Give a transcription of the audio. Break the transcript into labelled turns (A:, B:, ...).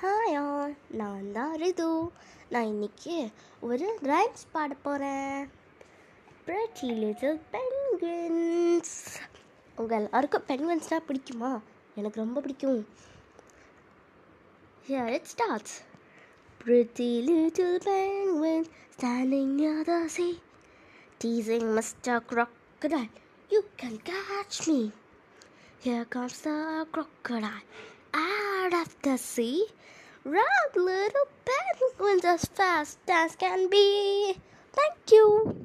A: ஹாயா நான் தான் ரிது நான் இன்றைக்கி ஒரு ரைம்ஸ் பாட போகிறேன் Pretty little penguins உங்கள் எல்லாருக்கும் பென்குவின்ஸ்னால் பிடிக்குமா எனக்கு ரொம்ப பிடிக்கும் Here it starts. Pretty little penguin standing near the sea, teasing Mr. Crocodile. You can catch me. Here comes the crocodile sea. Run, little penguins, as fast as can be. Thank you.